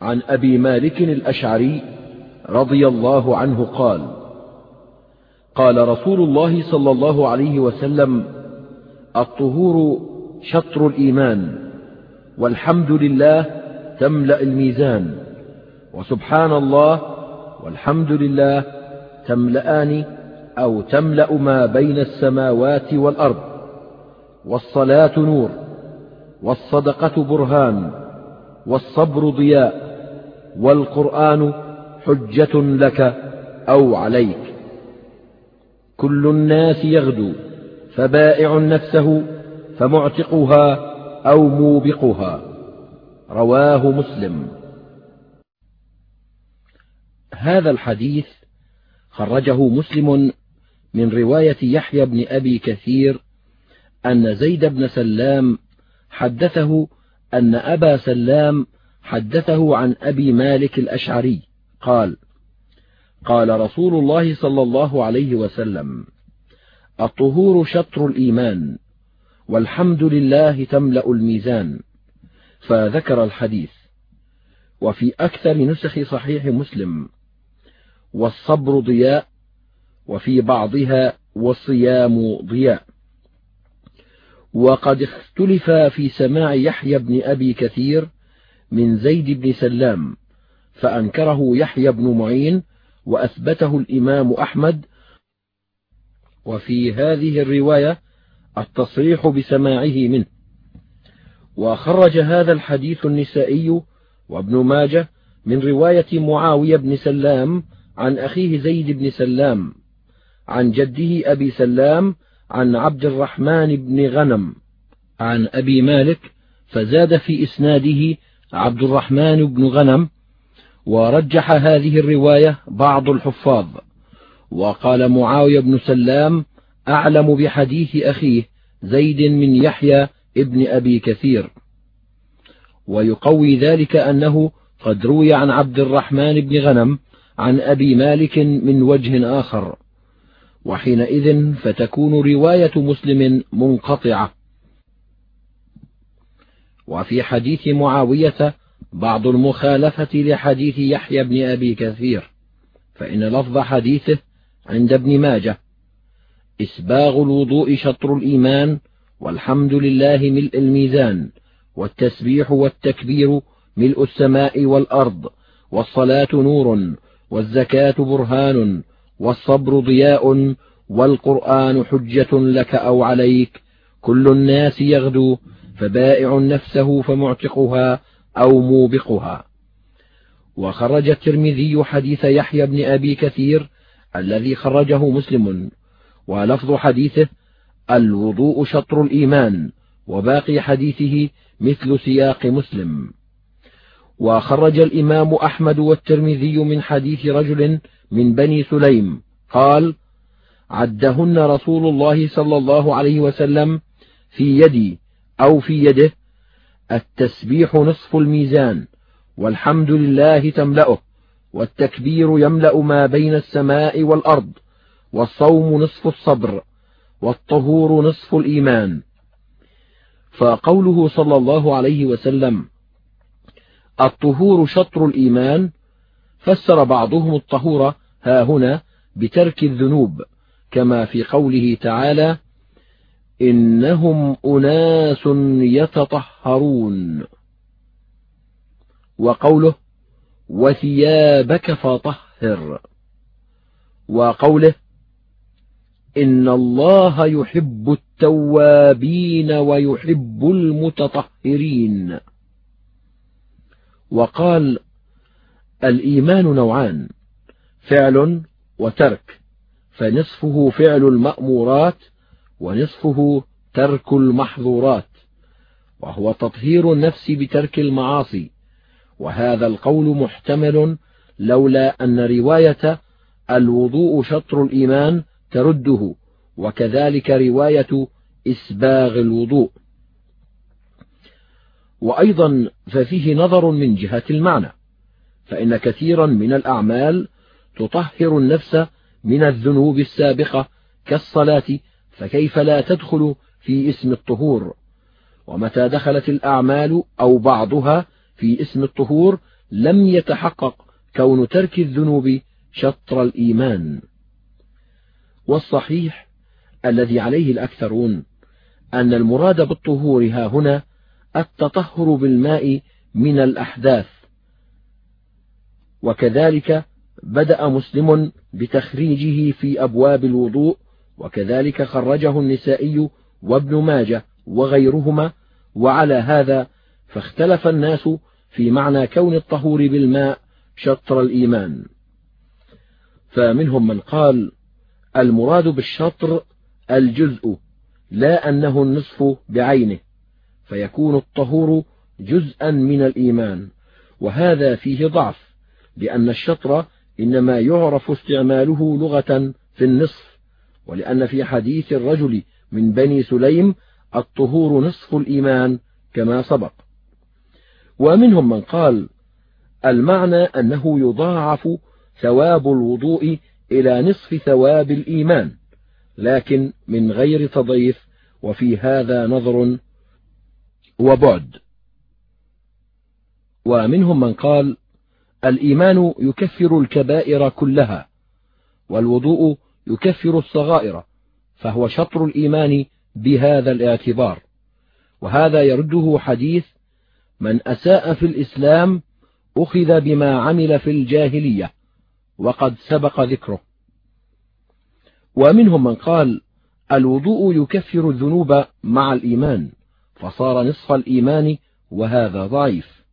عن أبي مالك الأشعري رضي الله عنه قال قال رسول الله صلى الله عليه وسلم الطهور شطر الإيمان والحمد لله تملأ الميزان وسبحان الله والحمد لله تملأان أو تملأ ما بين السماوات والأرض والصلاة نور والصدقة برهان والصبر ضياء والقرآن حجة لك أو عليك. كل الناس يغدو فبائع نفسه فمعتقها أو موبقها. رواه مسلم. هذا الحديث خرجه مسلم من رواية يحيى بن أبي كثير أن زيد بن سلام حدثه أن أبا سلام حدثه عن أبي مالك الأشعري. قال قال رسول الله صلى الله عليه وسلم الطهور شطر الإيمان والحمد لله تملأ الميزان. فذكر الحديث. وفي أكثر نسخ صحيح مسلم والصبر ضياء وفي بعضها والصيام ضياء. وقد اختلف في سماع يحيى بن أبي كثير من زيد بن سلام فأنكره يحيى بن معين وأثبته الإمام أحمد. وفي هذه الرواية التصريح بسماعه منه. وخرج هذا الحديث النسائي وابن ماجه من رواية معاوية بن سلام عن أخيه زيد بن سلام عن جده أبي سلام عن عبد الرحمن بن غنم عن أبي مالك فزاد في إسناده عبد الرحمن بن غنم ورجح هذه الرواية بعض الحفاظ وقال معاوية بن سلام أعلم بحديث أخيه زيد من يحيى ابن أبي كثير. ويقوي ذلك أنه قد روي عن عبد الرحمن بن غنم عن أبي مالك من وجه آخر. وحينئذ فتكون رواية مسلم منقطعة. وفي حديث معاوية بعض المخالفة لحديث يحيى بن أبي كثير فإن لفظ حديثه عند ابن ماجه. إسباغ الوضوء شطر الإيمان والحمد لله ملء الميزان والتسبيح والتكبير ملء السماء والأرض والصلاة نور والزكاة برهان والصبر ضياء والقرآن حجة لك أو عليك. كل الناس يغدو فبائع نفسه فمعتقها أو موبقها. وخرج الترمذي حديث يحيى بن أبي كثير الذي خرجه مسلم ولفظ حديثه الوضوء شطر الإيمان وباقي حديثه مثل سياق مسلم. وخرج الإمام أحمد والترمذي من حديث رجل من بني سليم قال عدهن رسول الله صلى الله عليه وسلم في يدي أو في يده التسبيح نصف الميزان والحمد لله تملأه والتكبير يملأ ما بين السماء والأرض والصوم نصف الصبر والطهور نصف الإيمان. فقوله صلى الله عليه وسلم الطهور شطر الإيمان فسر بعضهم الطهور ها هنا بترك الذنوب كما في قوله تعالى إنهم أناس يتطهرون. وقوله وثيابك فطهر. وقوله إن الله يحب التوابين ويحب المتطهرين. وقال الإيمان نوعان فعل وترك فنصفه فعل المأمورات ونصفه ترك المحظورات وهو تطهير النفس بترك المعاصي وهذا القول محتمل لولا أن رواية الوضوء شطر الإيمان ترده وكذلك رواية إسباغ الوضوء. وأيضا ففيه نظر من جهة المعنى فإن كثيرا من الأعمال تطهر النفس من الذنوب السابقة كالصلاة فكيف لا تدخل في اسم الطهور؟ ومتى دخلت الأعمال أو بعضها في اسم الطهور لم يتحقق كون ترك الذنوب شطر الإيمان. والصحيح الذي عليه الأكثرون أن المراد بالطهور ها هنا التطهر بالماء من الأحداث. وكذلك بدأ مسلم بتخريجه في أبواب الوضوء وكذلك خرجه النسائي وابن ماجه وغيرهما. وعلى هذا فاختلف الناس في معنى كون الطهور بالماء شطر الإيمان. فمنهم من قال المراد بالشطر الجزء لا أنه النصف بعينه. فيكون الطهور جزءا من الإيمان. وهذا فيه ضعف لأن الشطر إنما يعرف استعماله لغة في النصف ولأن في حديث الرجل من بني سليم الطهور نصف الإيمان كما سبق. ومنهم من قال المعنى أنه يضاعف ثواب الوضوء إلى نصف ثواب الإيمان لكن من غير تضيف وفي هذا نظر وبعد ومنهم من قال الإيمان يكفر الكبائر كلها والوضوء يكفر الصغائر فهو شطر الإيمان بهذا الاعتبار. وهذا يرده حديث من أساء في الإسلام أخذ بما عمل في الجاهلية وقد سبق ذكره. ومنهم من قال الوضوء يكفر الذنوب مع الإيمان. فصار نصف الإيمان وهذا ضعيف.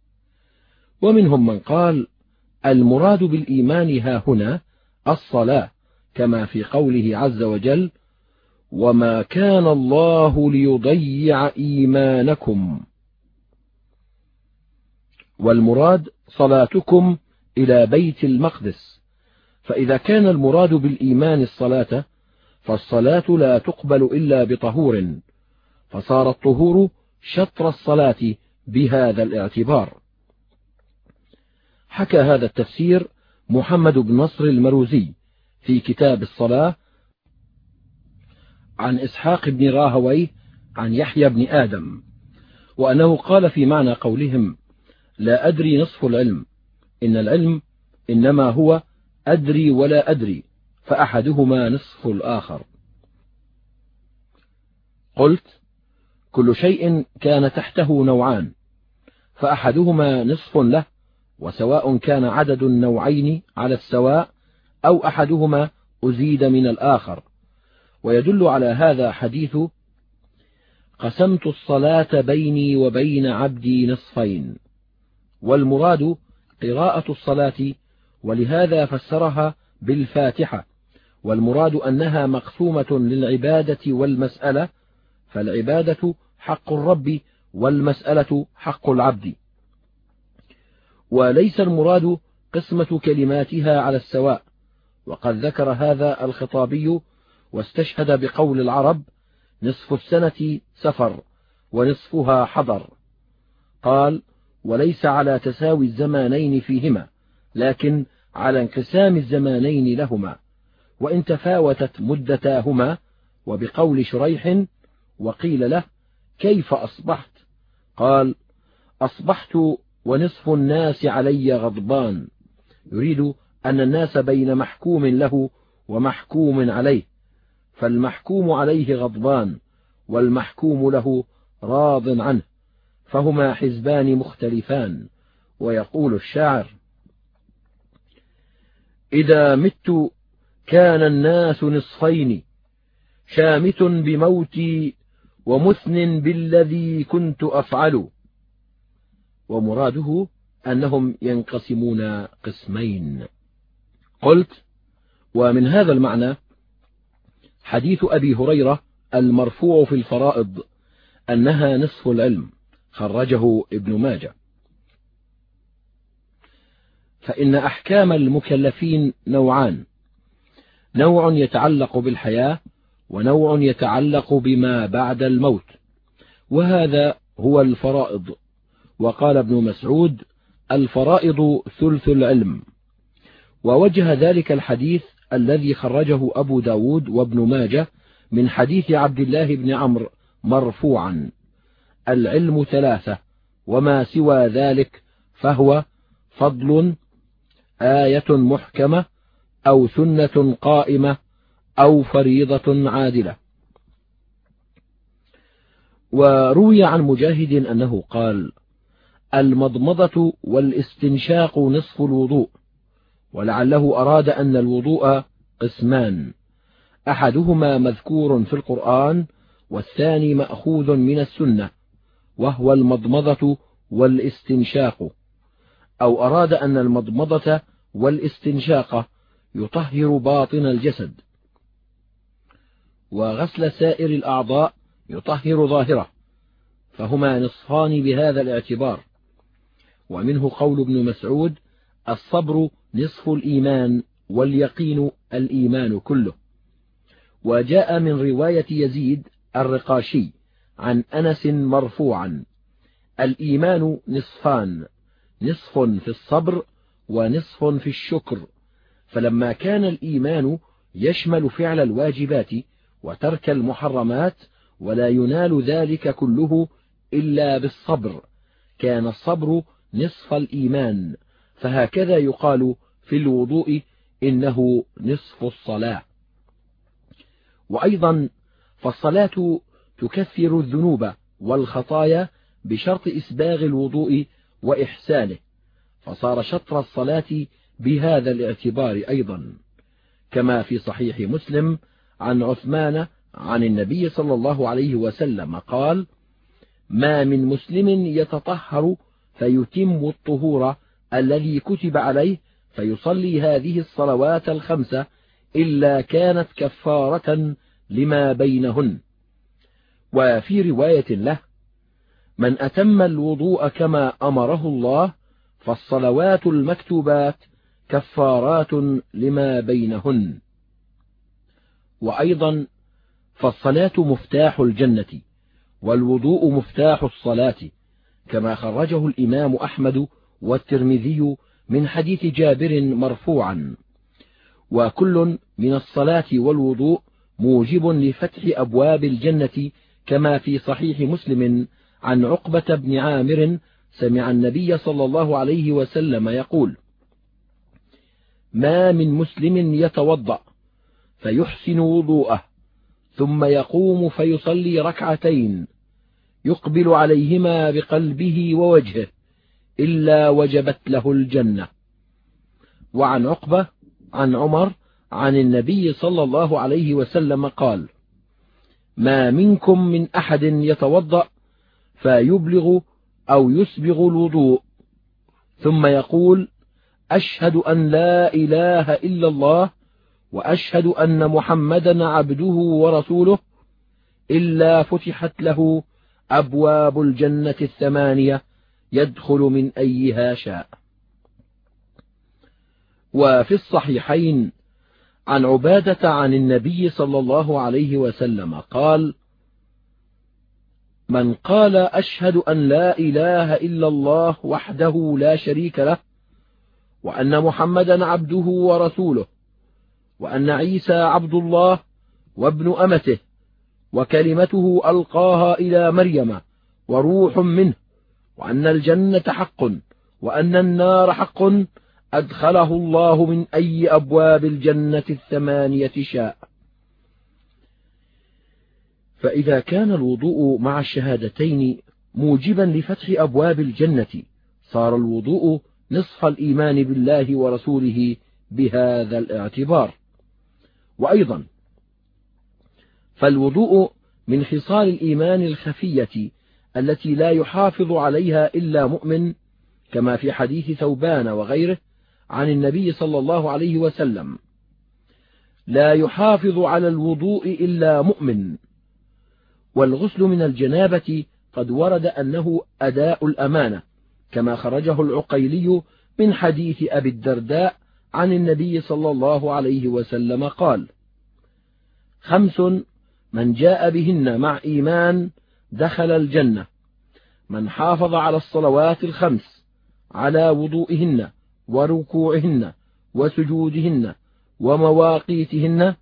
ومنهم من قال المراد بالإيمان ها هنا الصلاة كما في قوله عز وجل وما كان الله ليضيع إيمانكم. والمراد صلاتكم إلى بيت المقدس. فإذا كان المراد بالإيمان الصلاة فالصلاة لا تقبل إلا بطهور. فصار الطهور شطر الصلاة بهذا الاعتبار. حكى هذا التفسير محمد بن نصر المروزي في كتاب الصلاة عن إسحاق بن راهويه عن يحيى بن آدم وأنه قال في معنى قولهم لا أدري نصف العلم إن العلم إنما هو أدري ولا أدري فأحدهما نصف الآخر. قلت كل شيء كان تحته نوعان فأحدهما نصف له وسواء كان عدد النوعين على السواء أو أحدهما أزيد من الآخر. ويدل على هذا حديث قسمت الصلاة بيني وبين عبدي نصفين والمراد قراءة الصلاة ولهذا فسرها بالفاتحة والمراد أنها مقسومة للعبادة والمسألة فالعبادة حق الرب والمسألة حق العبد. وليس المراد قسمة كلماتها على السواء وقد ذكر هذا الخطابي واستشهد بقول العرب نصف السنة سفر ونصفها حضر. قال وليس على تساوي الزمانين فيهما لكن على انقسام الزمانين لهما وإن تفاوتت مدتاهما وبقول شريح وقيل له كيف أصبحت؟ قال أصبحت ونصف الناس علي غضبان. يريد أن الناس بين محكوم له ومحكوم عليه فالمحكوم عليه غضبان والمحكوم له راض عنه فهما حزبان مختلفان. ويقول الشاعر إذا مت كان الناس نصفين شامت بموتي ومثن بالذي كنت أفعل. ومراده أنهم ينقسمون قسمين. قلت ومن هذا المعنى حديث أبي هريرة المرفوع في الفرائض أنها نصف العلم خرجه ابن ماجه. فإن أحكام المكلفين نوعان. نوع يتعلق بالحياة ونوع يتعلق بما بعد الموت. وهذا هو الفرائض. وقال ابن مسعود الفرائض ثلث العلم. ووجه ذلك الحديث الذي خرجه أبو داود وابن ماجه من حديث عبد الله بن عمرو مرفوعا العلم ثلاثة وما سوى ذلك فهو فضل آية محكمة أو سنة قائمة أو فريضة عادلة. وروي عن مجاهد أنه قال المضمضة والاستنشاق نصف الوضوء ولعله أراد أن الوضوء قسمان. أحدهما مذكور في القرآن والثاني مأخوذ من السنة وهو المضمضة والاستنشاق. أو أراد أن المضمضة والاستنشاق يطهر باطن الجسد. وغسل سائر الأعضاء يطهر ظاهره فهما نصفان بهذا الاعتبار. ومنه قول ابن مسعود الصبر نصف الإيمان واليقين الإيمان كله. وجاء من رواية يزيد الرقاشي عن أنس مرفوعا الإيمان نصفان نصف في الصبر ونصف في الشكر. فلما كان الإيمان يشمل فعل الواجبات وترك المحرمات ولا ينال ذلك كله إلا بالصبر. كان الصبر نصف الإيمان. فهكذا يقال في الوضوء إنه نصف الصلاة. وأيضا فالصلاة تكفر الذنوب والخطايا بشرط إسباغ الوضوء وإحسانه. فصار شطر الصلاة بهذا الاعتبار أيضا. كما في صحيح مسلم عن عثمان عن النبي صلى الله عليه وسلم قال ما من مسلم يتطهر فيتم الطهور الذي كتب عليه فيصلي هذه الصلوات الخمسة إلا كانت كفارة لما بينهن. وفي رواية له من أتم الوضوء كما أمره الله فالصلوات المكتوبات كفارات لما بينهن. وأيضا فالصلاة مفتاح الجنة والوضوء مفتاح الصلاة كما خرجه الإمام أحمد والترمذي من حديث جابر مرفوعا. وكل من الصلاة والوضوء موجب لفتح أبواب الجنة كما في صحيح مسلم عن عقبة بن عامر سمع النبي صلى الله عليه وسلم يقول ما من مسلم يتوضأ فيحسن وضوءه ثم يقوم فيصلي ركعتين يقبل عليهما بقلبه ووجهه إلا وجبت له الجنة. وعن عقبة عن عمر عن النبي صلى الله عليه وسلم قال ما منكم من أحد يتوضأ فيبلغ أو يسبغ الوضوء. ثم يقول أشهد أن لا إله إلا الله وأشهد أن محمدا عبده ورسوله إلا فتحت له أبواب الجنة الثمانية يدخل من أيها شاء. وفي الصحيحين عن عبادة عن النبي صلى الله عليه وسلم قال من قال أشهد أن لا إله إلا الله وحده لا شريك له وأن محمدا عبده ورسوله وأن عيسى عبد الله وابن أمته وكلمته ألقاها إلى مريم وروح منه وأن الجنة حق وأن النار حق أدخله الله من أي أبواب الجنة الثمانية شاء. فإذا كان الوضوء مع الشهادتين موجبا لفتح أبواب الجنة صار الوضوء نصف الإيمان بالله ورسوله بهذا الاعتبار. وأيضا فالوضوء من خصال الإيمان الخفية التي لا يحافظ عليها إلا مؤمن كما في حديث ثوبان وغيره عن النبي صلى الله عليه وسلم. لا يحافظ على الوضوء إلا مؤمن. والغسل من الجنابة قد ورد أنه أداء الأمانة كما خرجه العقيلي من حديث أبي الدرداء عن النبي صلى الله عليه وسلم قال خمس من جاء بهن مع إيمان دخل الجنة من حافظ على الصلوات الخمس على وضوئهن وركوعهن وسجودهن ومواقيتهن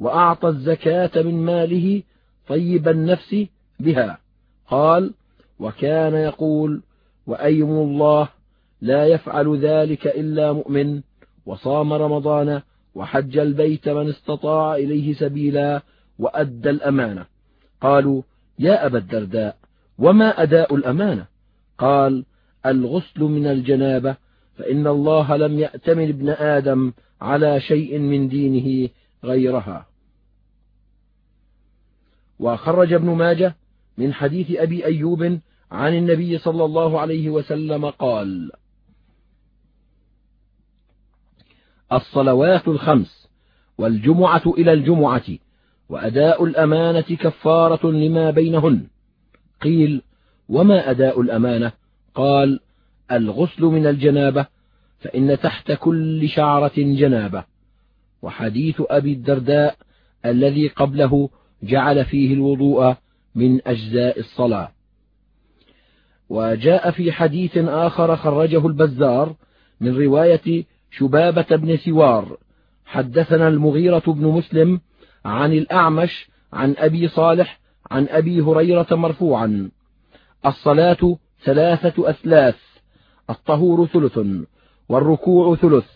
وأعطى الزكاة من ماله طيب النفس بها. قال وكان يقول وأيم الله لا يفعل ذلك إلا مؤمن وصام رمضان وحج البيت من استطاع إليه سبيلا وأدى الأمانة. قالوا يا أبا الدرداء وما أداء الأمانة؟ قال الغسل من الجنابة فإن الله لم يأتمن ابن آدم على شيء من دينه غيرها. وخرج ابن ماجه من حديث أبي أيوب عن النبي صلى الله عليه وسلم قال الصلوات الخمس والجمعة إلى الجمعة وأداء الأمانة كفارة لما بينهن. قيل وما أداء الأمانة؟ قال الغسل من الجنابة فإن تحت كل شعرة جنابة. وحديث أبي الدرداء الذي قبله جعل فيه الوضوء من أجزاء الصلاة. وجاء في حديث آخر خرجه البزار من رواية شبابة بن سوار حدثنا المغيرة بن مسلم عن الأعمش عن أبي صالح عن أبي هريرة مرفوعا. الصلاة ثلاثة أثلاث الطهور ثلث والركوع ثلث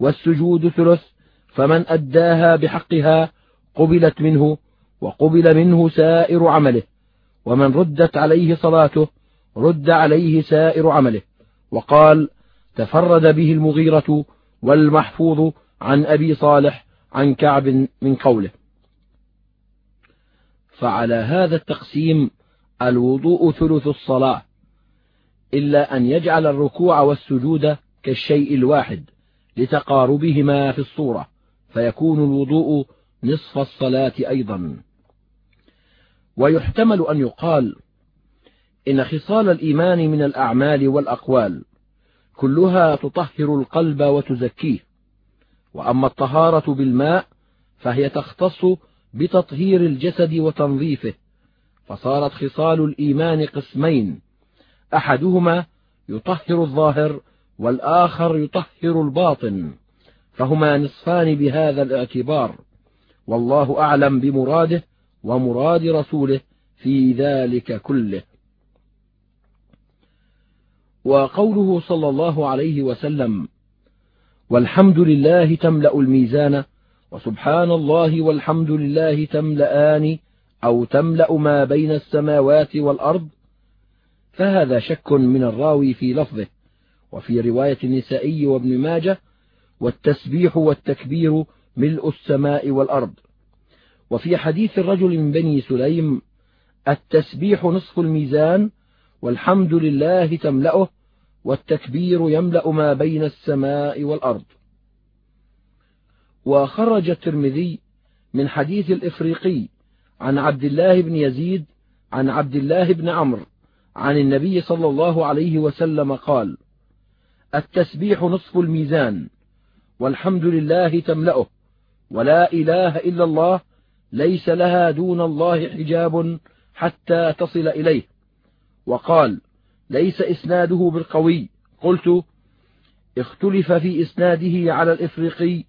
والسجود ثلث فمن أداها بحقها قبلت منه وقبل منه سائر عمله ومن ردت عليه صلاته رد عليه سائر عمله. وقال تفرد به المغيرة والمحفوظ عن أبي صالح عن كعب من قوله. فعلى هذا التقسيم الوضوء ثلث الصلاة إلا أن يجعل الركوع والسجود كالشيء الواحد لتقاربهما في الصورة فيكون الوضوء نصف الصلاة أيضا. ويحتمل أن يقال إن خصال الإيمان من الأعمال والأقوال كلها تطهر القلب وتزكيه. وأما الطهارة بالماء فهي تختص بتطهير الجسد وتنظيفه. فصارت خصال الإيمان قسمين. أحدهما يطهر الظاهر والآخر يطهر الباطن. فهما نصفان بهذا الاعتبار. والله أعلم بمراده ومراد رسوله في ذلك كله. وقوله صلى الله عليه وسلم والحمد لله تملأ الميزان وسبحان الله والحمد لله تملأان أو تملأ ما بين السماوات والأرض. فهذا شك من الراوي في لفظه وفي رواية النسائي وابن ماجه والتسبيح والتكبير ملء السماء والأرض. وفي حديث الرجل من بني سليم التسبيح نصف الميزان والحمد لله تملأه والتكبير يملأ ما بين السماء والأرض. وخرج الترمذي من حديث الإفريقي عن عبد الله بن يزيد عن عبد الله بن عمرو عن النبي صلى الله عليه وسلم قال التسبيح نصف الميزان والحمد لله تملأه ولا إله إلا الله ليس لها دون الله حجاب حتى تصل إليه. وقال ليس إسناده بالقوي. قلت اختلف في إسناده على الإفريقي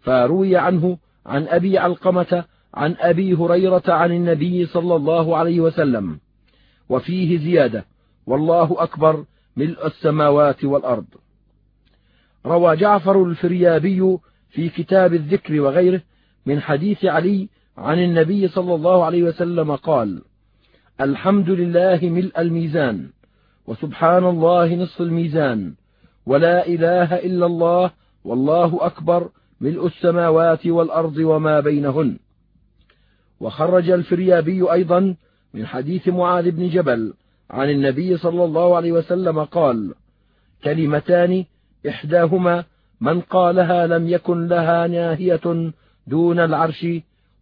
فروي عنه عن أبي علقمة عن أبي هريرة عن النبي صلى الله عليه وسلم. وفيه زيادة. والله أكبر ملء السماوات والأرض. روى جعفر الفريابي في كتاب الذكر وغيره من حديث علي عن النبي صلى الله عليه وسلم قال الحمد لله ملء الميزان. وسبحان الله نصف الميزان. ولا إله إلا الله والله أكبر ملء السماوات والأرض وما بينهن. وخرج الفريابي أيضا من حديث معاذ بن جبل عن النبي صلى الله عليه وسلم قال كلمتان إحداهما من قالها لم يكن لها ناهية دون العرش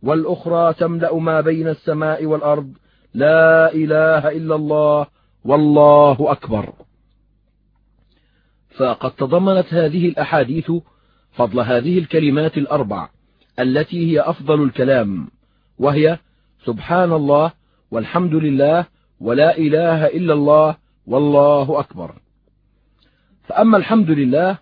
والأخرى تملأ ما بين السماء والأرض. لا إله إلا الله والله أكبر. فقد تضمنت هذه الأحاديث فضل هذه الكلمات الأربع التي هي أفضل الكلام وهي سبحان الله والحمد لله ولا إله إلا الله والله أكبر. فأما الحمد لله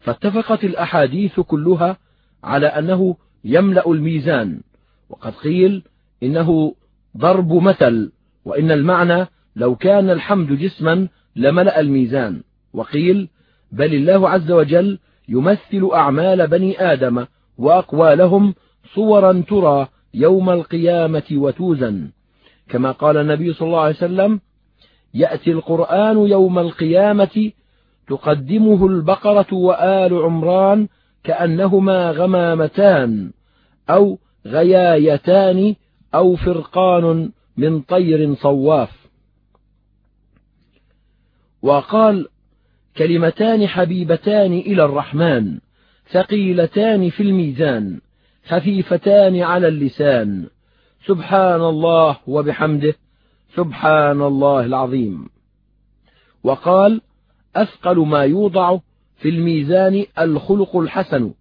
فاتفقت الأحاديث كلها على أنه يملأ الميزان وقد قيل إنه ضرب مثل وإن المعنى لو كان الحمد جسما لملأ الميزان. وقيل بل الله عز وجل يمثل أعمال بني آدم وأقوالهم صورا ترى يوم القيامة وتوزن. كما قال النبي صلى الله عليه وسلم يأتي القرآن يوم القيامة تقدمه البقرة وآل عمران كأنهما غمامتان أو غيايتان أو فرقان من طير صواف. وقال كلمتان حبيبتان إلى الرحمن ثقيلتان في الميزان خفيفتان على اللسان. سبحان الله وبحمده سبحان الله العظيم. وقال أثقل ما يوضع في الميزان الخلق الحسن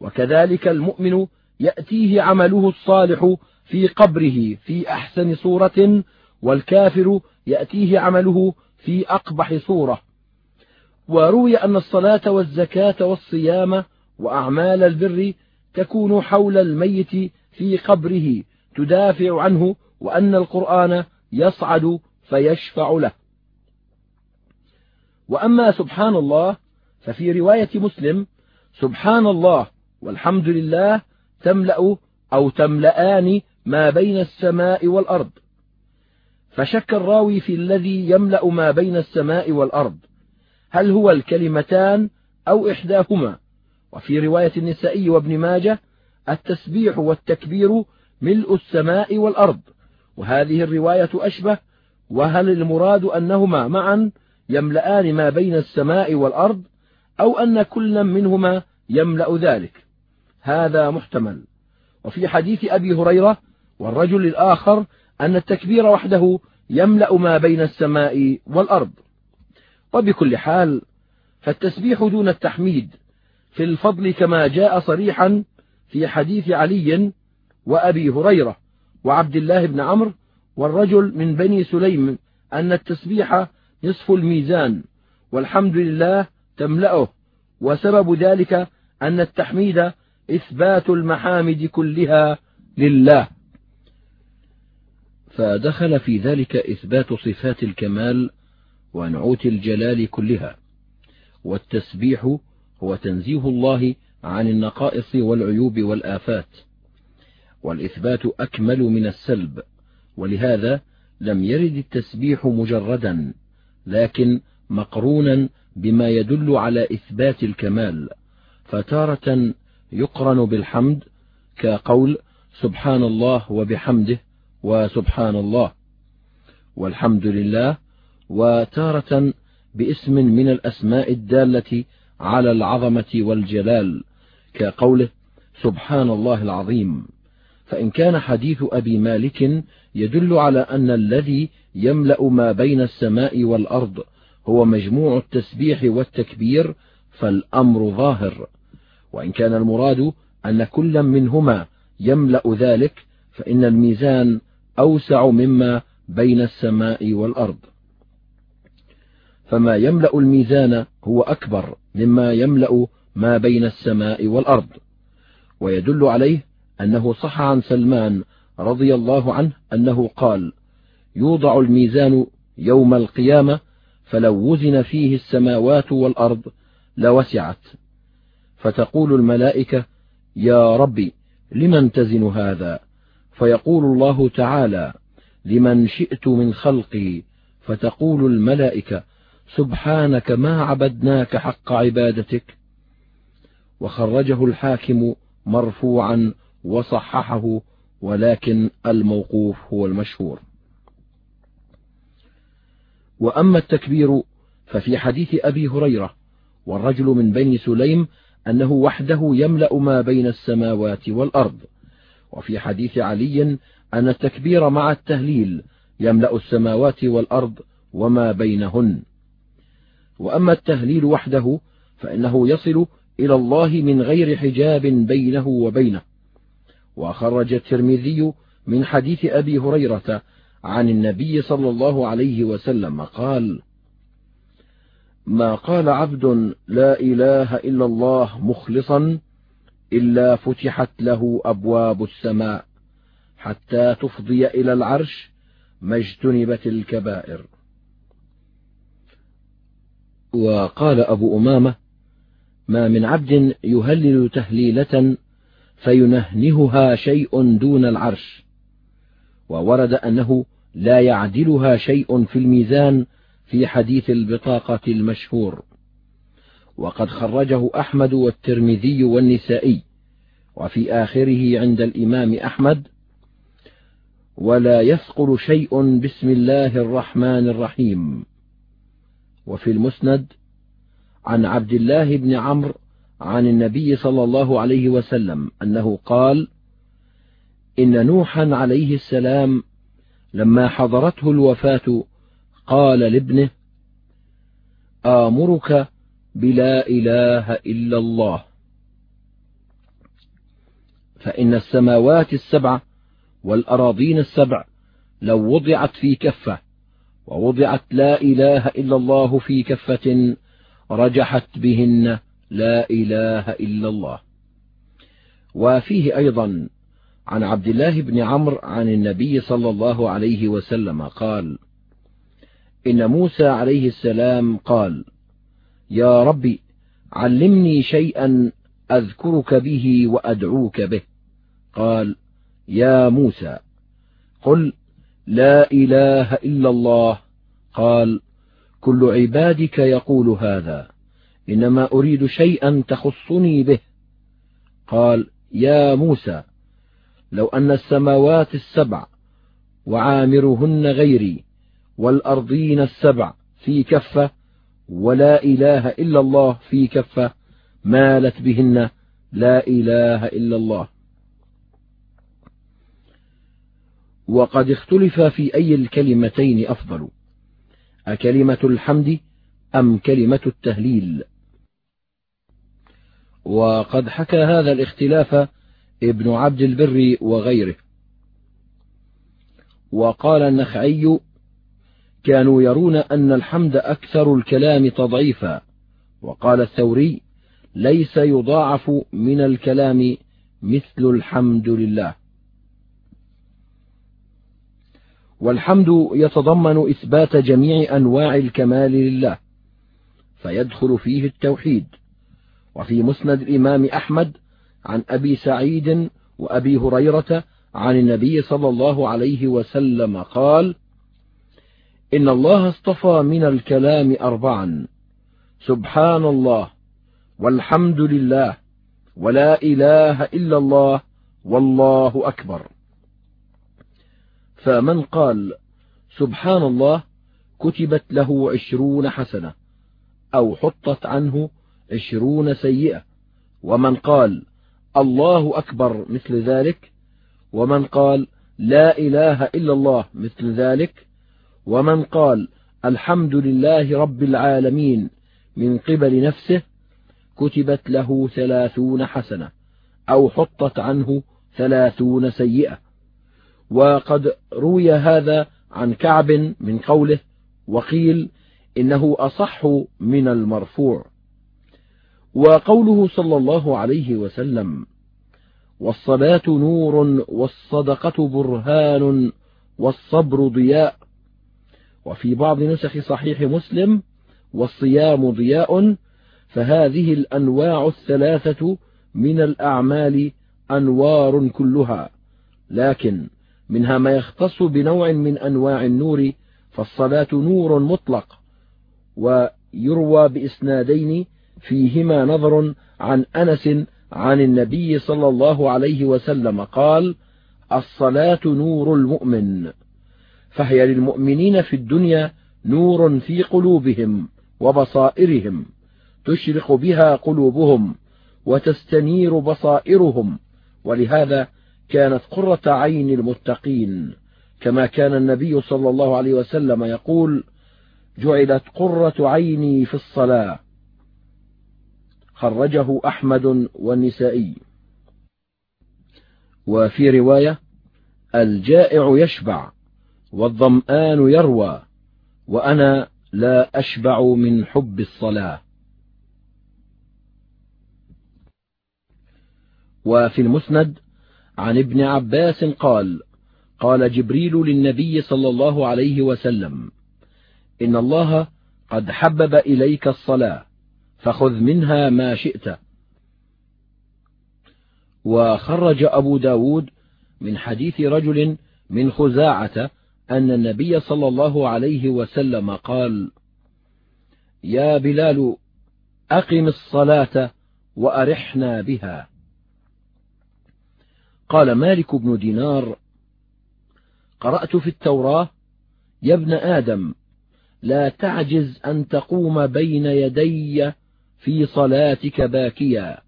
وكذلك المؤمن يأتيه عمله الصالح في قبره في أحسن صورة والكافر يأتيه عمله في أقبح صورة. وروي أن الصلاة والزكاة والصيام وأعمال البر تكون حول الميت في قبره تدافع عنه وأن القرآن يصعد فيشفع له. وأما سبحان الله ففي رواية مسلم سبحان الله والحمد لله تملأ أو تملأان ما بين السماء والأرض. فشك الراوي في الذي يملأ ما بين السماء والأرض. هل هو الكلمتان أو إحداهما؟ وفي رواية النسائي وابن ماجه التسبيح والتكبير ملء السماء والأرض. وهذه الرواية أشبه وهل المراد أنهما معا يملآن ما بين السماء والأرض أو أن كلا منهما يملأ ذلك؟ هذا محتمل. وفي حديث أبي هريرة والرجل الآخر أن التكبير وحده يملأ ما بين السماء والأرض. وبكل حال فالتسبيح دون التحميد في الفضل كما جاء صريحا في حديث علي وأبي هريرة وعبد الله بن عمرو والرجل من بني سليم أن التسبيح نصف الميزان والحمد لله تملأه. وسبب ذلك أن التحميد إثبات المحامد كلها لله. فدخل في ذلك إثبات صفات الكمال ونعوت الجلال كلها. والتسبيح هو تنزيه الله عن النقائص والعيوب والآفات. والإثبات أكمل من السلب. ولهذا لم يرد التسبيح مجردا لكن مقرونا بما يدل على إثبات الكمال. فتارة يقرن بالحمد كقول سبحان الله وبحمده وسبحان الله. والحمد لله. وتارة باسم من الأسماء الدالة على العظمة والجلال كقوله سبحان الله العظيم. فإن كان حديث أبي مالك يدل على أن الذي يملأ ما بين السماء والأرض هو مجموع التسبيح والتكبير فالأمر ظاهر. وإن كان المراد أن كلا منهما يملأ ذلك فإن الميزان أوسع مما بين السماء والأرض. فما يملأ الميزان هو أكبر مما يملأ ما بين السماء والأرض. ويدل عليه أنه صح عن سلمان رضي الله عنه أنه قال يوضع الميزان يوم القيامة فلو وزن فيه السماوات والأرض لوسعت. فتقول الملائكة يا ربي لمن تزن هذا؟ فيقول الله تعالى لمن شئت من خلقي فتقول الملائكة سبحانك ما عبدناك حق عبادتك. وخرجه الحاكم مرفوعا وصححه ولكن الموقوف هو المشهور. وأما التكبير ففي حديث أبي هريرة والرجل من بني سليم أنه وحده يملأ ما بين السماوات والأرض. وفي حديث علي أن التكبير مع التهليل يملأ السماوات والأرض وما بينهن. وأما التهليل وحده فإنه يصل إلى الله من غير حجاب بينه وبينه. وخرج الترمذي من حديث أبي هريرة عن النبي صلى الله عليه وسلم قال ما قال عبد لا إله إلا الله مخلصا إلا فتحت له أبواب السماء حتى تفضي إلى العرش ما اجتنبت الكبائر. وقال أبو أمامة ما من عبد يهلل تهليلة فينهنهها شيء دون العرش. وورد أنه لا يعدلها شيء في الميزان في حديث البطاقة المشهور. وقد خرجه أحمد والترمذي والنسائي. وفي آخره عند الإمام أحمد ولا يثقل شيء بسم الله الرحمن الرحيم. وفي المسند عن عبد الله بن عمرو عن النبي صلى الله عليه وسلم أنه قال إن نوحا عليه السلام لما حضرته الوفاة قال لابنه آمرك بلا إله إلا الله. فإن السماوات السبع والأراضين السبع لو وضعت في كفة ووضعت لا إله إلا الله في كفة رجحت بهن لا إله إلا الله. وفيه أيضا عن عبد الله بن عمرو عن النبي صلى الله عليه وسلم قال إن موسى عليه السلام قال يا ربي علمني شيئا أذكرك به وأدعوك به. قال يا موسى قل لا إله إلا الله. قال كل عبادك يقول هذا إنما أريد شيئا تخصني به. قال يا موسى لو أن السماوات السبع وعامرهن غيري والأرضين السبع في كفة ولا إله إلا الله في كفة مالت بهن لا إله إلا الله. وقد اختلف في أي الكلمتين أفضل. أكلمة الحمد أم كلمة التهليل؟ وقد حكى هذا الاختلاف ابن عبد البر وغيره. وقال النخعي كانوا يرون أن الحمد أكثر الكلام تضعيفا. وقال الثوري ليس يضاعف من الكلام مثل الحمد لله. والحمد يتضمن إثبات جميع أنواع الكمال لله فيدخل فيه التوحيد. وفي مسند الإمام أحمد عن أبي سعيد وأبي هريرة عن النبي صلى الله عليه وسلم قال إن الله اصطفى من الكلام أربعا. سبحان الله والحمد لله ولا إله إلا الله والله أكبر. فمن قال سبحان الله كتبت له عشرون حسنة أو حطت عنه عشرون سيئة. ومن قال الله أكبر مثل ذلك ومن قال لا إله إلا الله مثل ذلك ومن قال الحمد لله رب العالمين من قبل نفسه كتبت له ثلاثون حسنة أو حطت عنه ثلاثون سيئة. وقد روي هذا عن كعب من قوله وقيل إنه أصح من المرفوع. وقوله صلى الله عليه وسلم والصلاة نور والصدقة برهان والصبر ضياء وفي بعض نسخ صحيح مسلم والصيام ضياء فهذه الأنواع الثلاثة من الأعمال أنوار كلها. لكن منها ما يختص بنوع من أنواع النور فالصلاة نور مطلق ويروى بإسنادين فيهما نظر عن أنس عن النبي صلى الله عليه وسلم قال الصلاة نور المؤمن. فهي للمؤمنين في الدنيا نور في قلوبهم وبصائرهم تشرق بها قلوبهم وتستنير بصائرهم ولهذا كانت قرة عين المتقين. كما كان النبي صلى الله عليه وسلم يقول جعلت قرة عيني في الصلاة خرجه أحمد والنسائي. وفي رواية الجائع يشبع والظمآن يروى وأنا لا أشبع من حب الصلاة. وفي المسند عن ابن عباس قال قال جبريل للنبي صلى الله عليه وسلم إن الله قد حبب إليك الصلاة فخذ منها ما شئت. وخرج أبو داود من حديث رجل من خزاعة أن النبي صلى الله عليه وسلم قال يا بلال أقم الصلاة وأرحنا بها. قال مالك بن دينار قرأت في التوراة يا ابن آدم لا تعجز أن تقوم بين يدي في صلاتك باكيا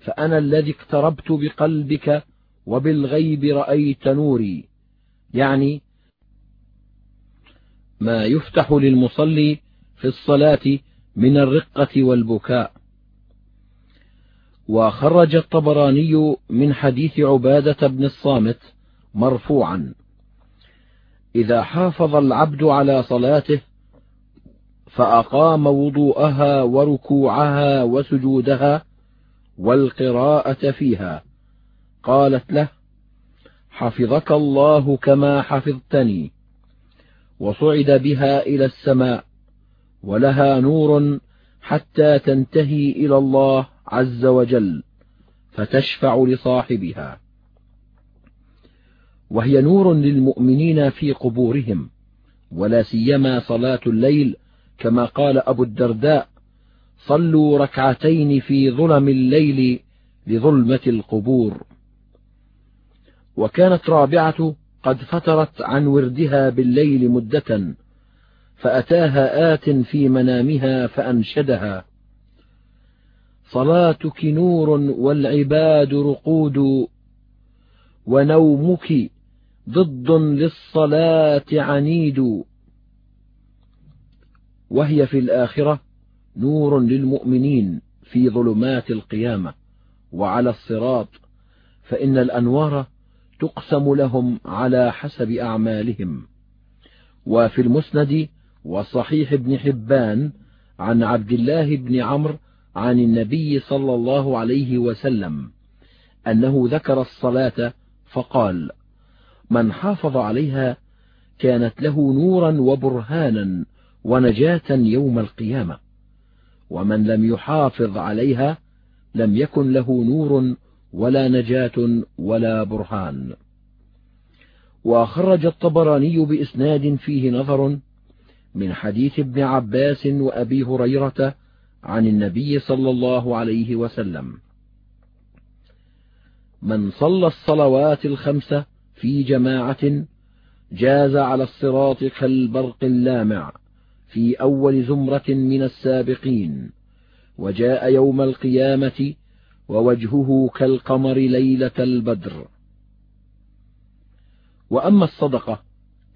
فأنا الذي اقتربت بقلبك وبالغيب رأيت نوري. يعني ما يفتح للمصلي في الصلاة من الرقة والبكاء. وخرج الطبراني من حديث عبادة بن الصامت مرفوعا. إذا حافظ العبد على صلاته فأقام وضوءها وركوعها وسجودها والقراءة فيها. قالت له حفظك الله كما حفظتني. وصعد بها إلى السماء ولها نور حتى تنتهي إلى الله عز وجل فتشفع لصاحبها. وهي نور للمؤمنين في قبورهم ولا سيما صلاة الليل كما قال أبو الدرداء صلوا ركعتين في ظلم الليل لظلمة القبور وكانت رابعة قد فترت عن وردها بالليل مدة فأتاها آت في منامها فأنشدها. صلاتك نور والعباد رقود ونومك ضد للصلاة عنيد. وهي في الآخرة نور للمؤمنين في ظلمات القيامة وعلى الصراط فإن الأنوار تقسم لهم على حسب أعمالهم. وفي المسند وصحيح ابن حبان عن عبد الله بن عمرو عن النبي صلى الله عليه وسلم أنه ذكر الصلاة فقال من حافظ عليها كانت له نورا وبرهانا ونجاة يوم القيامة ومن لم يحافظ عليها لم يكن له نور ولا نجاة ولا برهان. وخرج الطبراني بإسناد فيه نظر من حديث ابن عباس وأبي هريرة عن النبي صلى الله عليه وسلم. من صلى الصلوات الخمس في جماعة جاز على الصراط كالبرق اللامع في أول زمرة من السابقين وجاء يوم القيامة ووجهه كالقمر ليلة البدر. وأما الصدقة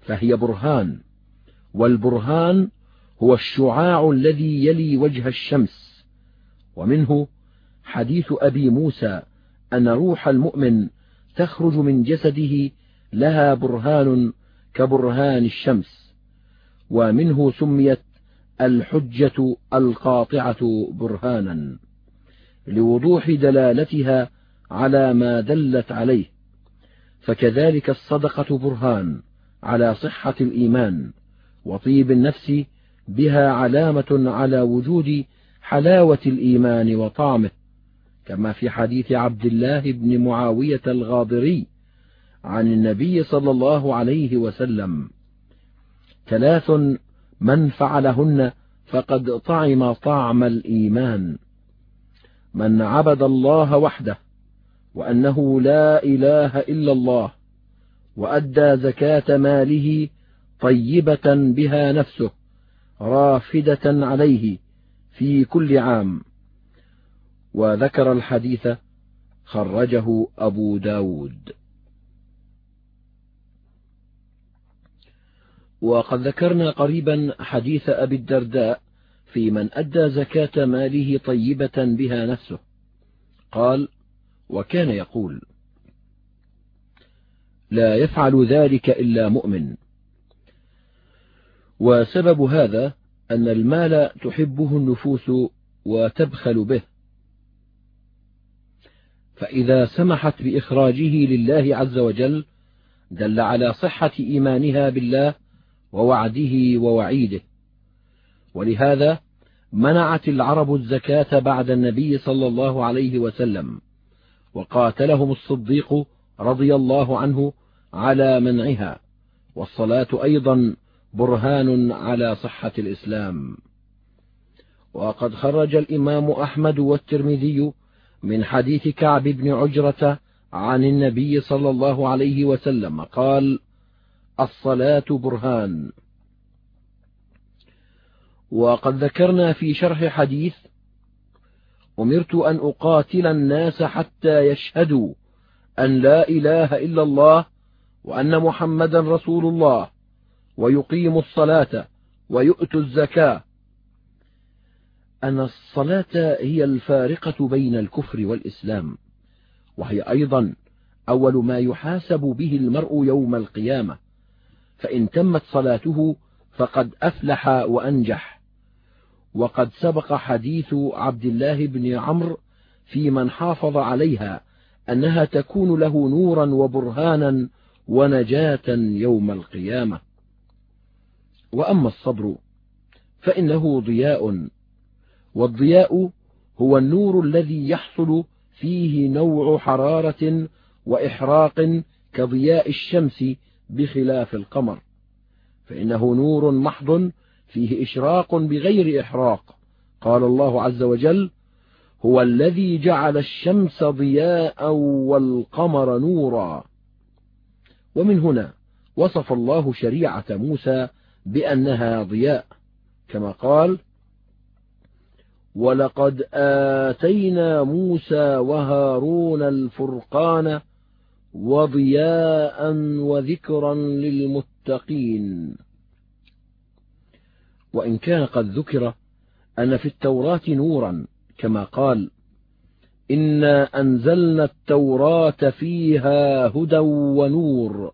فهي برهان والبرهان هو الشعاع الذي يلي وجه الشمس. ومنه حديث أبي موسى أن روح المؤمن تخرج من جسده لها برهان كبرهان الشمس. ومنه سميت الحجة القاطعة برهانا. لوضوح دلالتها على ما دلت عليه. فكذلك الصدقة برهان على صحة الإيمان وطيب النفس بها علامة على وجود حلاوة الإيمان وطعمه كما في حديث عبد الله بن معاوية الغاضري عن النبي صلى الله عليه وسلم ثلاث من فعلهن فقد طعم طعم الإيمان من عبد الله وحده وأنه لا إله إلا الله وأدى زكاة ماله طيبة بها نفسه رافدة عليه في كل عام. وذكر الحديث خرجه أبو داود. وقد ذكرنا قريبا حديث أبي الدرداء في من أدى زكاة ماله طيبة بها نفسه. قال وكان يقول لا يفعل ذلك إلا مؤمن. وسبب هذا أن المال تحبه النفوس وتبخل به. فإذا سمحت بإخراجه لله عز وجل دل على صحة إيمانها بالله ووعده ووعيده. ولهذا منعت العرب الزكاة بعد النبي صلى الله عليه وسلم وقاتلهم الصديق رضي الله عنه على منعها والصلاة أيضا برهان على صحة الإسلام. وقد خرج الإمام أحمد والترمذي من حديث كعب بن عجرة عن النبي صلى الله عليه وسلم قال الصلاة برهان. وقد ذكرنا في شرح حديث أمرت أن أقاتل الناس حتى يشهدوا أن لا إله إلا الله وأن محمدا رسول الله ويقيموا الصلاة ويؤتوا الزكاة. أن الصلاة هي الفارقة بين الكفر والإسلام وهي أيضا أول ما يحاسب به المرء يوم القيامة فإن تمت صلاته فقد أفلح وأنجح. وقد سبق حديث عبد الله بن عمرو في من حافظ عليها أنها تكون له نورا وبرهانا ونجاة يوم القيامة. وأما الصبر فإنه ضياء والضياء هو النور الذي يحصل فيه نوع حرارة وإحراق كضياء الشمس بخلاف القمر فإنه نور محض فيه إشراق بغير إحراق. قال الله عز وجل هو الذي جعل الشمس ضياء والقمر نورا. ومن هنا وصف الله شريعة موسى بأنها ضياء كما قال ولقد آتينا موسى وهارون الفرقان وضياء وذكرا للمتقين. وإن كان قد ذكر أن في التوراة نورا كما قال إنا أنزلنا التوراة فيها هدى ونور.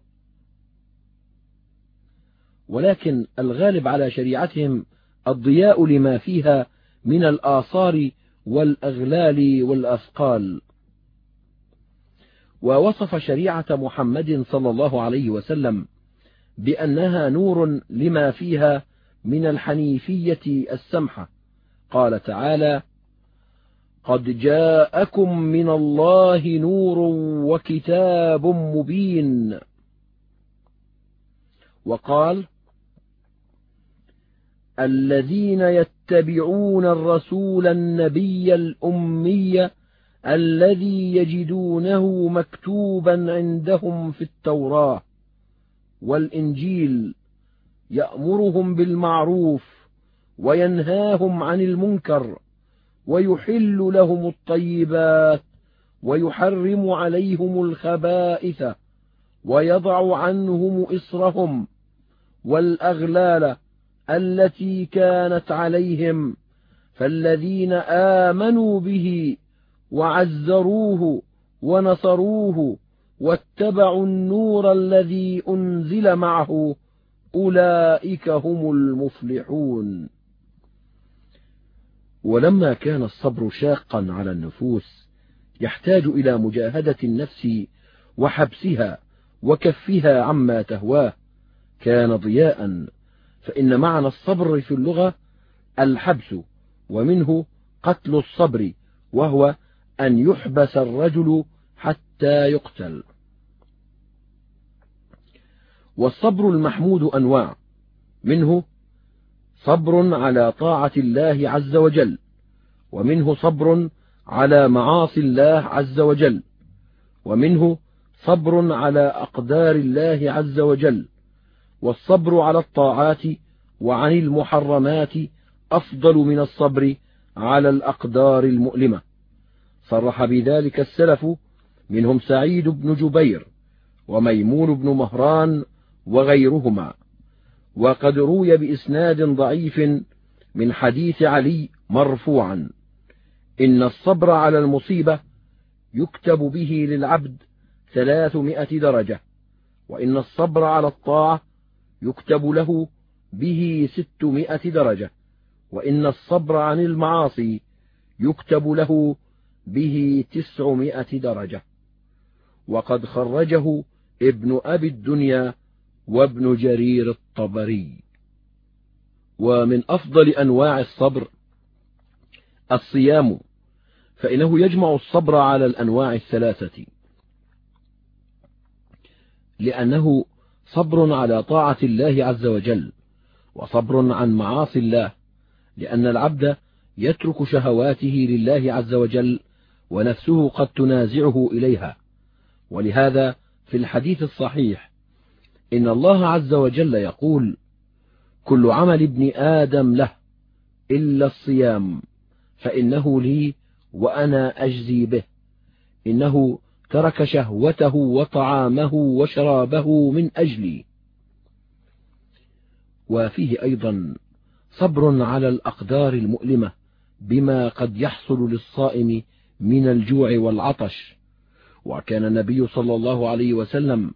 ولكن الغالب على شريعتهم الضياء لما فيها من الآثار والأغلال والأثقال. ووصف شريعة محمد صلى الله عليه وسلم بأنها نور لما فيها من الحنيفية السمحة. قال تعالى قد جاءكم من الله نور وكتاب مبين. وقال الذين يتبعون الرسول النبي الأمي الذي يجدونه مكتوبا عندهم في التوراة والإنجيل يأمرهم بالمعروف وينهاهم عن المنكر ويحل لهم الطيبات ويحرم عليهم الخبائث ويضع عنهم إصرهم والأغلال التي كانت عليهم فالذين آمنوا به وعزروه ونصروه واتبعوا النور الذي أنزل معه أولئك هم المفلحون. ولما كان الصبر شاقا على النفوس يحتاج إلى مجاهدة النفس وحبسها وكفها عما تهواه. كان ضياء فإن معنى الصبر في اللغة الحبس ومنه قتل الصبر وهو أن يحبس الرجل حتى يقتل. والصبر المحمود أنواع. منه صبر على طاعة الله عز وجل ومنه صبر على معاصي الله عز وجل ومنه صبر على أقدار الله عز وجل والصبر على الطاعات وعن المحرمات أفضل من الصبر على الأقدار المؤلمة. صرح بذلك السلف منهم سعيد بن جبير وميمون بن مهران وغيرهما. وقد روي بإسناد ضعيف من حديث علي مرفوعا. إن الصبر على المصيبة يكتب به للعبد ثلاثمائة درجة وإن الصبر على الطاعة يكتب له به ستمائة درجة وإن الصبر عن المعاصي يكتب له به تسعمائة درجة. وقد خرجه ابن أبي الدنيا وابن جرير الطبري. ومن أفضل أنواع الصبر الصيام فإنه يجمع الصبر على الأنواع الثلاثة. لأنه صبر على طاعة الله عز وجل وصبر عن معاصي الله لأن العبد يترك شهواته لله عز وجل ونفسه قد تنازعه إليها. ولهذا في الحديث الصحيح إن الله عز وجل يقول كل عمل ابن آدم له إلا الصيام فإنه لي وأنا أجزي به. إنه ترك شهوته وطعامه وشرابه من أجلي. وفيه أيضا صبر على الأقدار المؤلمة بما قد يحصل للصائم من الجوع والعطش. وكان النبي صلى الله عليه وسلم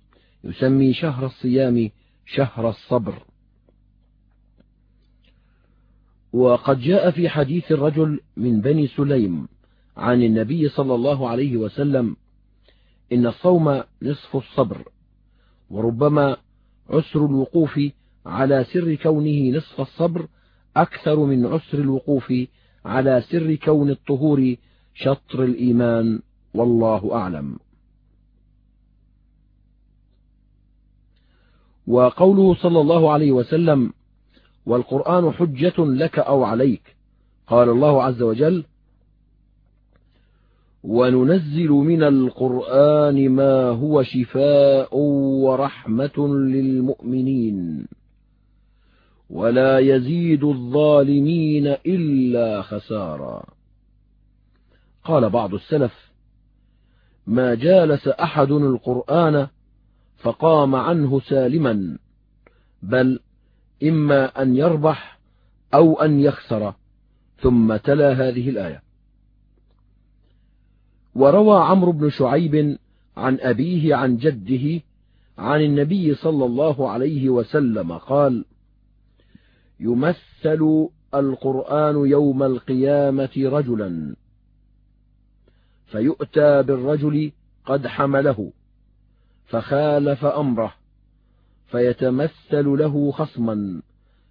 يسمي شهر الصيام شهر الصبر. وقد جاء في حديث الرجل من بني سليم عن النبي صلى الله عليه وسلم إن الصوم نصف الصبر وربما عسر الوقوف على سر كونه نصف الصبر أكثر من عسر الوقوف على سر كون الطهور شطر الإيمان والله أعلم. وقوله صلى الله عليه وسلم والقرآن حجة لك أو عليك. قال الله عز وجل وننزل من القرآن ما هو شفاء ورحمة للمؤمنين. ولا يزيد الظالمين إلا خسارا. قال بعض السلف ما جالس أحد القرآن فقام عنه سالما بل إما أن يربح أو أن يخسر. ثم تلا هذه الآية. وروى عمرو بن شعيب عن أبيه عن جده عن النبي صلى الله عليه وسلم قال يمثل القرآن يوم القيامة رجلا فيؤتى بالرجل قد حمله. فخالف أمره فيتمثل له خصما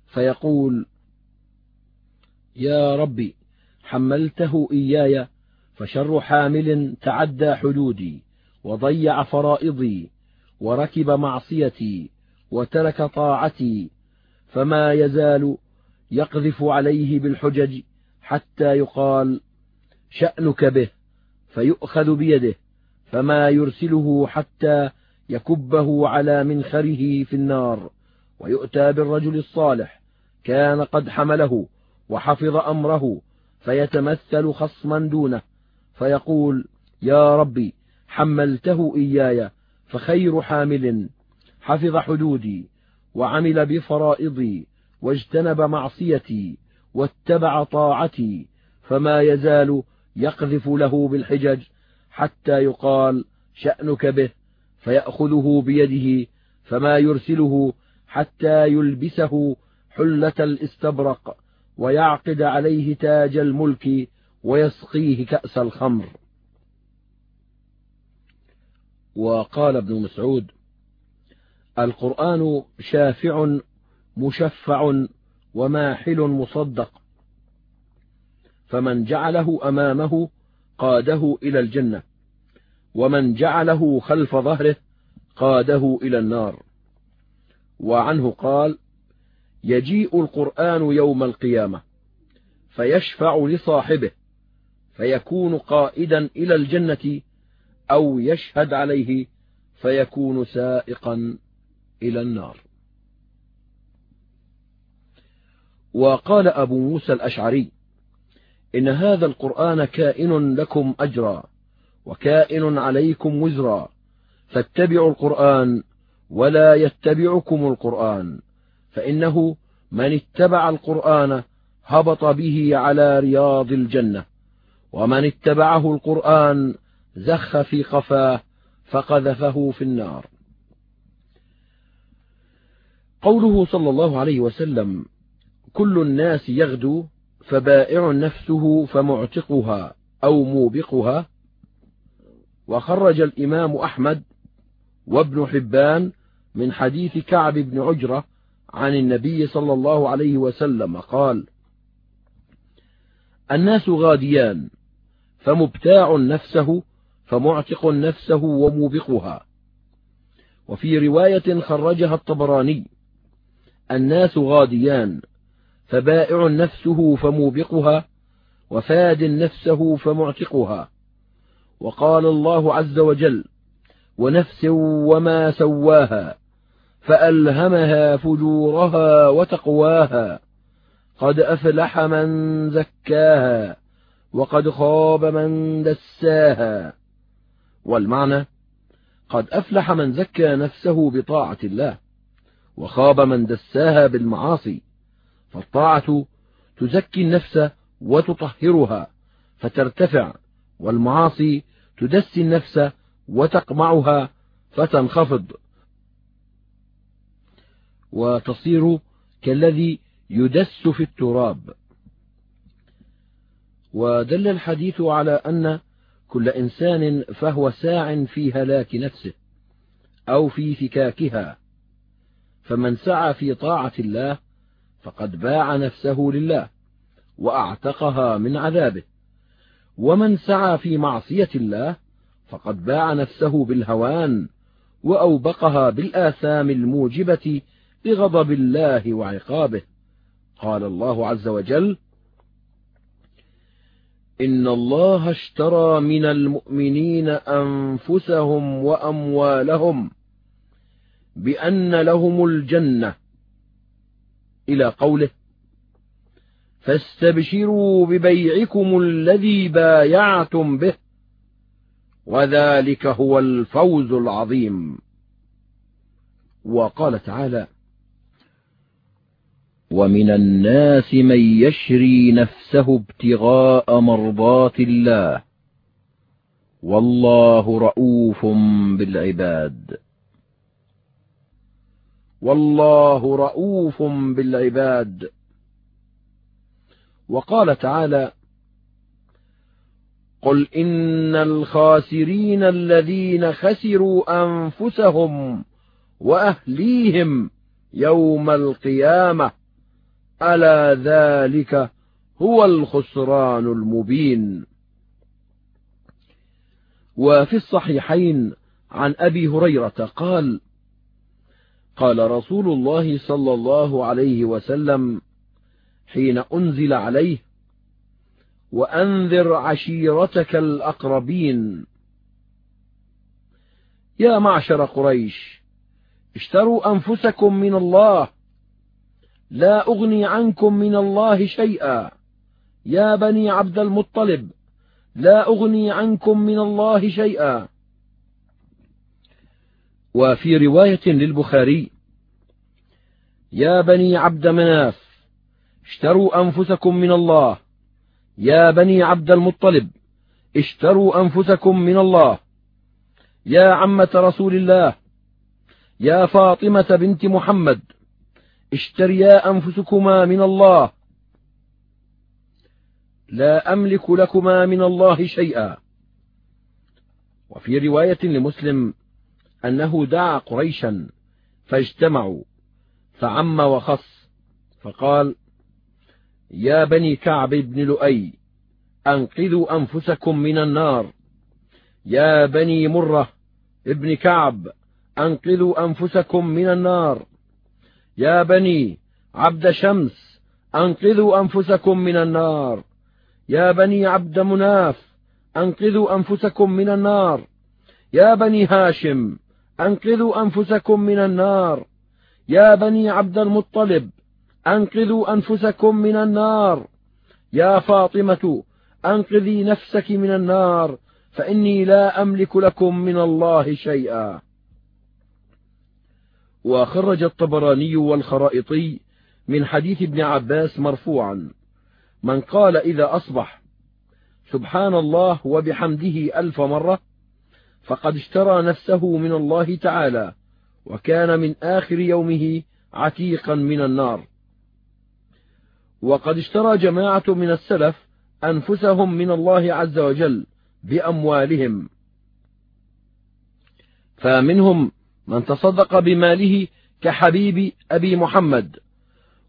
فيقول يا ربي حملته إياي فشر حامل تعدى حدودي وضيع فرائضي وركب معصيتي وترك طاعتي فما يزال يقذف عليه بالحجج حتى يقال شأنك به فيؤخذ بيده فما يرسله حتى يكبه على منخره في النار ويؤتى بالرجل الصالح كان قد حمله وحفظ أمره فيتمثل خصما دونه فيقول يا ربي حملته إياي فخير حامل حفظ حدودي وعمل بفرائضي واجتنب معصيتي واتبع طاعتي فما يزال يقذف له بالحجج حتى يقال شأنك به. فيأخذه بيده فما يرسله حتى يلبسه حلة الاستبرق ويعقد عليه تاج الملك ويسقيه كأس الخمر. وقال ابن مسعود القرآن شافع مشفع وماحل مصدق فمن جعله أمامه قاده إلى الجنة. ومن جعله خلف ظهره قاده إلى النار. وعنه قال يجيء القرآن يوم القيامة فيشفع لصاحبه فيكون قائدا إلى الجنة أو يشهد عليه فيكون سائقا إلى النار. وقال أبو موسى الأشعري إن هذا القرآن كائن لكم أجرا وكائن عليكم وزرا فاتبعوا القرآن ولا يتبعكم القرآن فإنه من اتبع القرآن هبط به على رياض الجنة ومن اتبعه القرآن زخ في قفاه فقذفه في النار. قوله صلى الله عليه وسلم كل الناس يغدو فبائع نفسه فمعتقها أو موبقها وخرج الإمام أحمد وابن حبان من حديث كعب بن عجرة عن النبي صلى الله عليه وسلم قال الناس غاديان فمبتاع نفسه فمعتق نفسه وموبقها. وفي رواية خرجها الطبراني الناس غاديان فبائع نفسه فموبقها وفاد نفسه فمعتقها. وقال الله عز وجل ونفس وما سواها فألهمها فجورها وتقواها قد أفلح من زكاها وقد خاب من دساها والمعنى قد أفلح من زكى نفسه بطاعة الله وخاب من دساها بالمعاصي فالطاعة تزكي النفس وتطهرها فترتفع والمعاصي تدسي النفس وتقمعها فتنخفض. وتصير كالذي يدس في التراب. ودل الحديث على أن كل إنسان فهو ساع في هلاك نفسه أو في فكاكها. فمن سعى في طاعة الله فقد باع نفسه لله وأعتقها من عذابه. ومن سعى في معصية الله فقد باع نفسه بالهوان وأوبقها بالآثام الموجبة لغضب الله وعقابه. قال الله عز وجل إن الله اشترى من المؤمنين أنفسهم وأموالهم بأن لهم الجنة. إلى قوله فاستبشروا ببيعكم الذي بايعتم به. وذلك هو الفوز العظيم. وقال تعالى ومن الناس من يشري نفسه ابتغاء مرضات الله. والله رءوف بالعباد. والله رءوف بالعباد. وقال تعالى قل إن الخاسرين الذين خسروا أنفسهم وأهليهم يوم القيامة ألا ذلك هو الخسران المبين. وفي الصحيحين عن أبي هريرة قال قال رسول الله صلى الله عليه وسلم حين أنزل عليه وأنذر عشيرتك الأقربين. يا معشر قريش اشتروا أنفسكم من الله. لا أغني عنكم من الله شيئا. يا بني عبد المطلب لا أغني عنكم من الله شيئا. وفي رواية للبخاري يا بني عبد مناف اشتروا أنفسكم من الله. يا بني عبد المطلب اشتروا أنفسكم من الله. يا عمة رسول الله يا فاطمة بنت محمد اشتريا أنفسكما من الله. لا أملك لكما من الله شيئا. وفي رواية لمسلم أنه دعا قريشا فاجتمعوا فعم وخص فقال يا بني كعب بن لؤي أنقذوا أنفسكم من النار. يا بني مرة ابن كعب أنقذوا أنفسكم من النار. يا بني عبد شمس أنقذوا أنفسكم من النار. يا بني عبد مناف أنقذوا أنفسكم من النار. يا بني هاشم أنقذوا أنفسكم من النار. يا بني عبد المطلب أنقذوا أنفسكم من النار. يا فاطمة أنقذي نفسك من النار فإني لا أملك لكم من الله شيئا. وخرج الطبراني والخرائطي من حديث ابن عباس مرفوعا. من قال إذا أصبح سبحان الله وبحمده ألف مرة فقد اشترى نفسه من الله تعالى وكان من آخر يومه عتيقا من النار. وقد اشترى جماعة من السلف أنفسهم من الله عز وجل بأموالهم. فمنهم من تصدق بماله كحبيب أبي محمد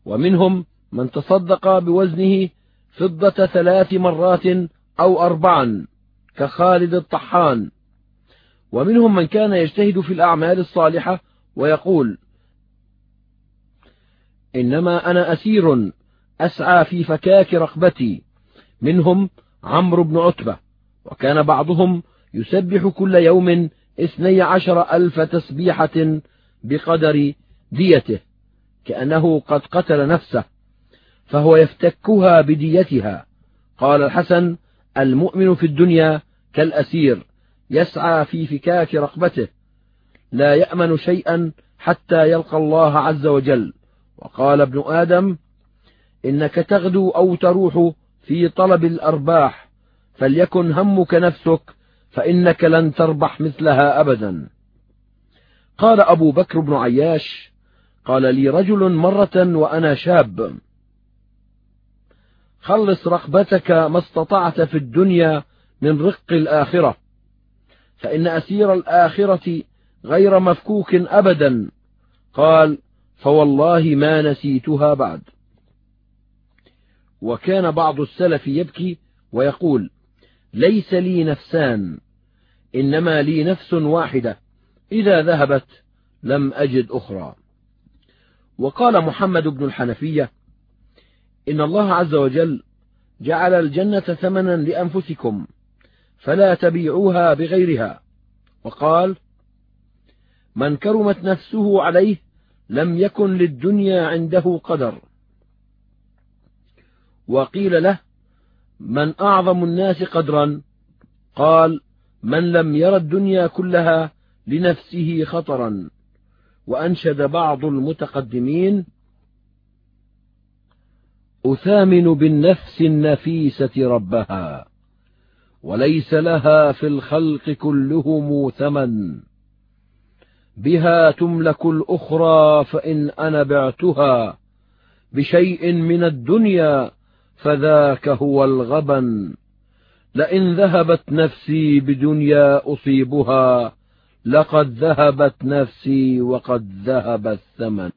ومنهم من تصدق بوزنه فضة ثلاث مرات أو أربعا كخالد الطحان. ومنهم من كان يجتهد في الأعمال الصالحة ويقول إنما أنا أسير أسعى في فكاك رقبتي. منهم عمرو بن عتبة وكان بعضهم يسبح كل يوم اثني عشر ألف تسبيحة بقدر ديته كأنه قد قتل نفسه فهو يفتكها بديتها. قال الحسن المؤمن في الدنيا كالأسير يسعى في فكاك رقبته لا يأمن شيئا حتى يلقى الله عز وجل. وقال ابن آدم إنك تغدو أو تروح في طلب الأرباح فليكن همك نفسك فإنك لن تربح مثلها أبدا. قال أبو بكر بن عياش قال لي رجل مرة وأنا شاب خلص رغبتك ما استطعت في الدنيا من رق الآخرة فإن أسير الآخرة غير مفكوك أبدا. قال فوالله ما نسيتها بعد. وكان بعض السلف يبكي ويقول ليس لي نفسان إنما لي نفس واحدة إذا ذهبت لم أجد أخرى. وقال محمد بن الحنفية إن الله عز وجل جعل الجنة ثمنا لأنفسكم فلا تبيعوها بغيرها. وقال من كرمت نفسه عليه لم يكن للدنيا عنده قدر. وقيل له من أعظم الناس قدرا؟ قال من لم ير الدنيا كلها لنفسه خطرا. وأنشد بعض المتقدمين أثامن بالنفس النفيسة ربها وليس لها في الخلق كلهم ثمن بها تملك الأخرى فإن أنا بعتها بشيء من الدنيا فذاك هو الغبن. لئن ذهبت نفسي بدنيا أصيبها لقد ذهبت نفسي وقد ذهب الثمن.